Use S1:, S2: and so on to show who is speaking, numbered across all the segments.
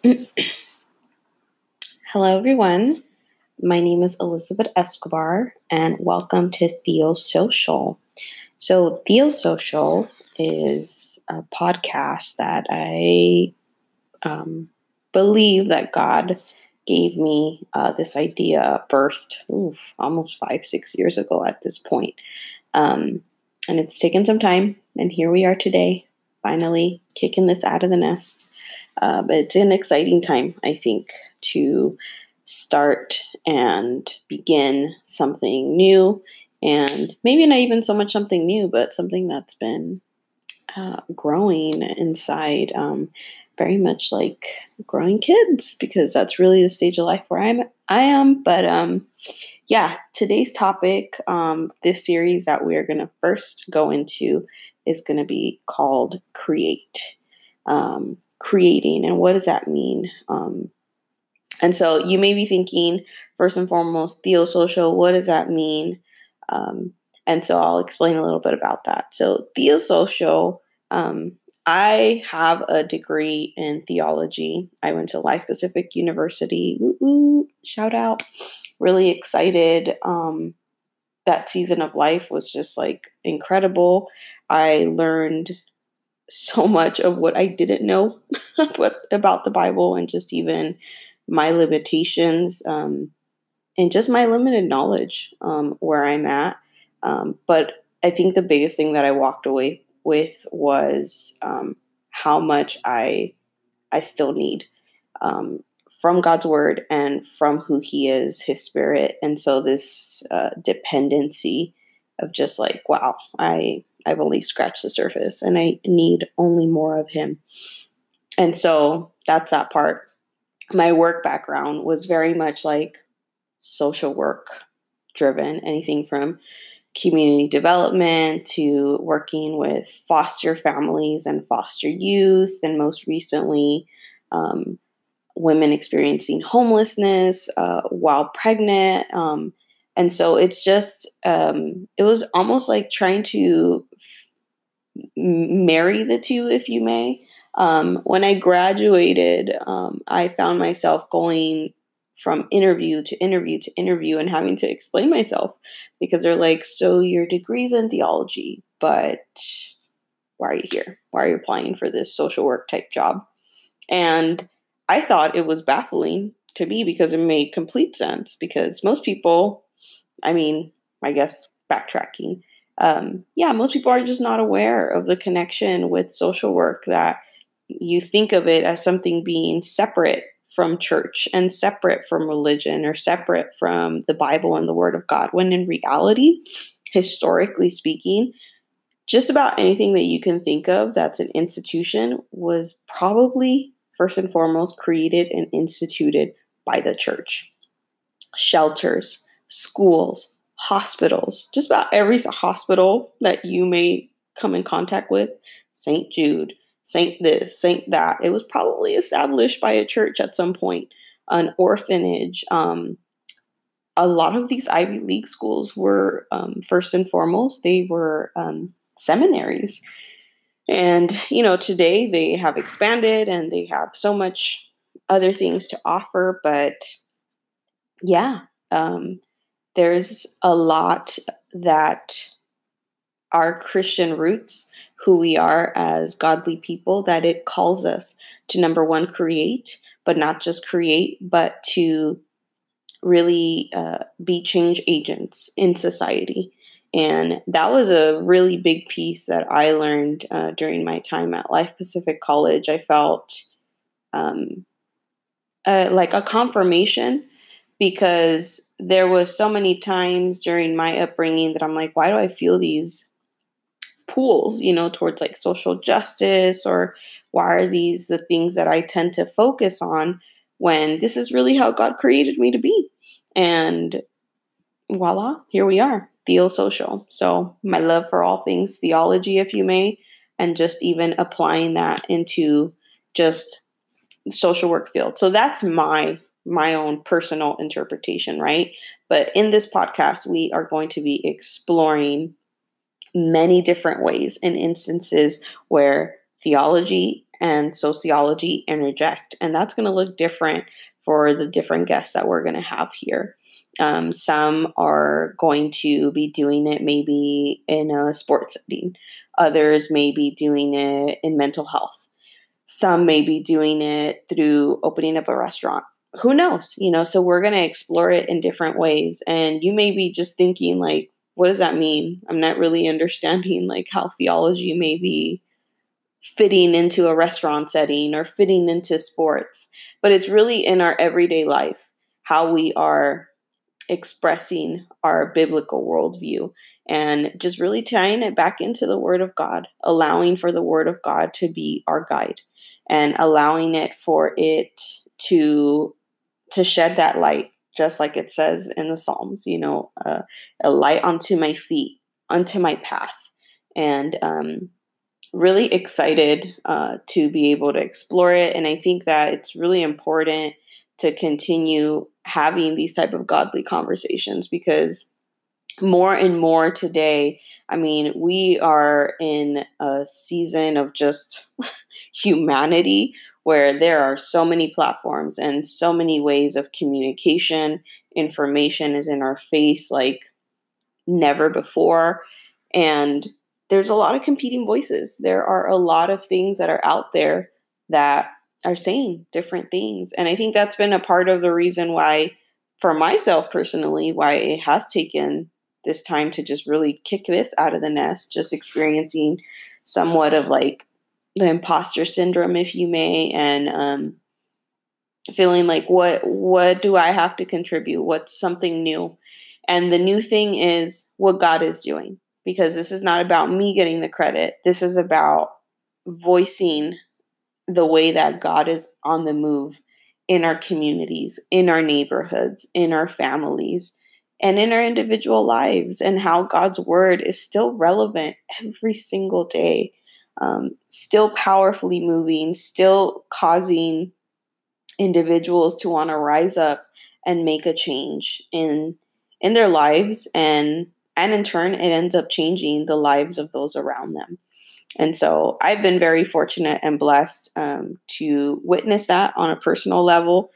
S1: Hello, everyone. My name is Elizabeth Escobar, and welcome to Theo Social. So, Theo Social is a podcast that I um, believe that God gave me uh, this idea, birthed oof, almost five, six years ago at this point. Um, and it's taken some time, and here we are today, finally kicking this out of the nest. Uh, but it's an exciting time, I think, to start and begin something new. And maybe not even so much something new, but something that's been uh, growing inside. Um, very much like growing kids because that's really the stage of life where I'm I am. But um, yeah, today's topic, um, this series that we are going to first go into is going to be called Create. Um, creating, and what does that mean? Um, and so you may be thinking, first and foremost, theosocial, what does that mean? Um, and so I'll explain a little bit about that. So, theosocial, um, I have a degree in theology. I went to Life Pacific University. Ooh, shout out. Really excited. Um, that season of life was just like incredible. I learned so much of what I didn't know about the Bible and just even my limitations um, and just my limited knowledge um, where I'm at. Um, but I think the biggest thing that I walked away with was um, how much I I still need um, from God's word and from who He is, His Spirit, and so this uh, dependency of just like, wow, I I've only scratched the surface, and I need only more of Him, and so that's that part. My work background was very much like social work driven, anything from community development to working with foster families and foster youth, and most recently, um, women experiencing homelessness uh, while pregnant. Um, and so it's just, um, it was almost like trying to f- marry the two, if you may. Um, when I graduated, um, I found myself going from interview to interview to interview and having to explain myself because they're like, so your degree's in theology, but why are you here? Why are you applying for this social work type job? And I thought it was baffling to me because it made complete sense because most people, I mean, I guess backtracking, um, yeah, most people are just not aware of the connection with social work that you think of it as something being separate from church and separate from religion or separate from the Bible and the Word of God, when in reality, historically speaking, just about anything that you can think of that's an institution was probably first and foremost created and instituted by the church. Shelters, schools, hospitals, just about every hospital that you may come in contact with, St. Jude, saint this, saint that. It was probably established by a church at some point, an orphanage. Um, a lot of these Ivy League schools were, um, first and foremost, they were um, seminaries. And, you know, today they have expanded and they have so much other things to offer. But yeah, um, there's a lot that our Christian roots who we are as godly people, that it calls us to number one, create, but not just create, but to really uh, be change agents in society. And that was a really big piece that I learned uh, during my time at Life Pacific College. I felt um, uh, like a confirmation because there was so many times during my upbringing that I'm like, why do I feel these pools, you know, towards like social justice or why are these the things that I tend to focus on when this is really how God created me to be? And voila, here we are, theosocial. So my love for all things theology, if you may, and just even applying that into just social work field. So that's my my own personal interpretation, right? But in this podcast, we are going to be exploring many different ways and instances where theology and sociology interject. And that's going to look different for the different guests that we're going to have here. Um, some are going to be doing it maybe in a sports setting, others may be doing it in mental health. Some may be doing it through opening up a restaurant. Who knows? You know, so we're going to explore it in different ways. And you may be just thinking, like, what does that mean? I'm not really understanding, like, how theology may be fitting into a restaurant setting or fitting into sports, but it's really in our everyday life how we are expressing our biblical worldview and just really tying it back into the Word of God, allowing for the Word of God to be our guide and allowing it for it to to shed that light just like it says in the psalms you know uh, a light onto my feet onto my path and um, really excited uh, to be able to explore it. And I think that it's really important to continue having these type of godly conversations because more and more today i mean we are in a season of just humanity where there are so many platforms and so many ways of communication information is in our face like never before and there's a lot of competing voices. There are a lot of things that are out there that are saying different things. And I think that's been a part of the reason why, for myself personally, why it has taken this time to just really kick this out of the nest, just experiencing somewhat of like the imposter syndrome, if you may, and um, feeling like what what do I have to contribute? What's something new? And the new thing is what God is doing because this is not about me getting the credit. This is about voicing the way that God is on the move in our communities, in our neighborhoods, in our families, and in our individual lives, and how God's word is still relevant every single day, um, still powerfully moving, still causing individuals to want to rise up and make a change in in their lives and and in turn, it ends up changing the lives of those around them. And so I've been very fortunate and blessed um, to witness that on a personal level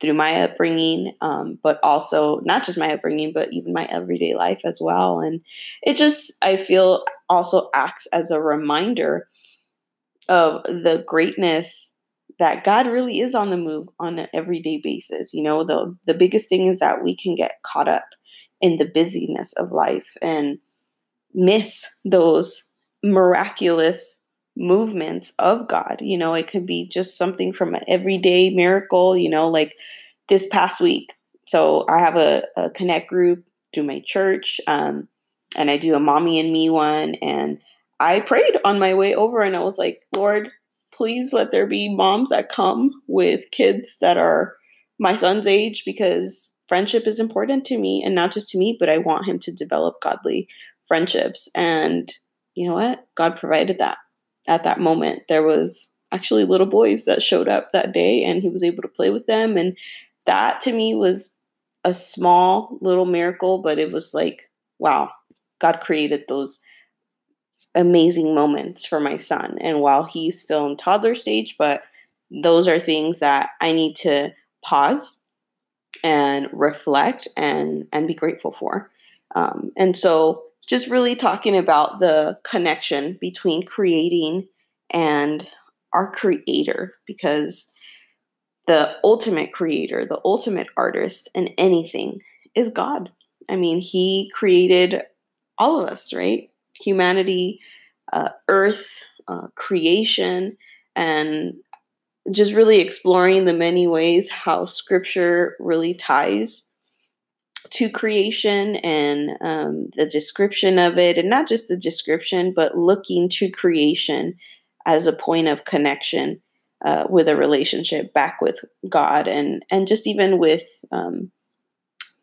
S1: through my upbringing, um, but also not just my upbringing, but even my everyday life as well. And it just, I feel, also acts as a reminder of the greatness that God really is on the move on an everyday basis. You know, the the biggest thing is that we can get caught up in the busyness of life and miss those miraculous movements of God. You know, it could be just something from an everyday miracle, you know, like this past week. So I have a, a connect group through my church, um, and I do a mommy and me one. And I prayed on my way over and I was like, Lord, please let there be moms that come with kids that are my son's age because friendship is important to me and not just to me, but I want him to develop godly friendships. And you know what? God provided that at that moment. There was actually little boys that showed up that day and he was able to play with them and that to me was a small little miracle, but it was like, wow, God created those amazing moments for my son. And while he's still in toddler stage, but those are things that I need to pause and reflect and and be grateful for. Um, and so, just really talking about the connection between creating and our creator, because the ultimate creator, the ultimate artist in anything is God. I mean, He created all of us, right? Humanity, uh, Earth, uh, creation, and just really exploring the many ways how scripture really ties to creation and um, the description of it, and not just the description, but looking to creation as a point of connection uh, with a relationship back with God, and and just even with um,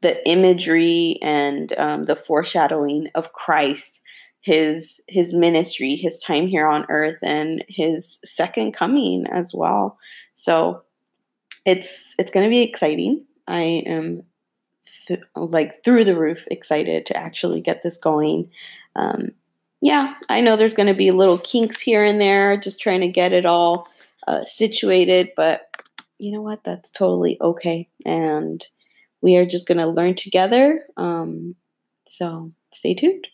S1: the imagery and um, the foreshadowing of Christ his his ministry, his time here on earth, and his second coming as well. So it's it's going to be exciting. I am th- like through the roof excited to actually get this going. Um, yeah, I know there's going to be little kinks here and there, just trying to get it all uh, situated, but you know what? That's totally okay. And we are just going to learn together. Um, so stay tuned.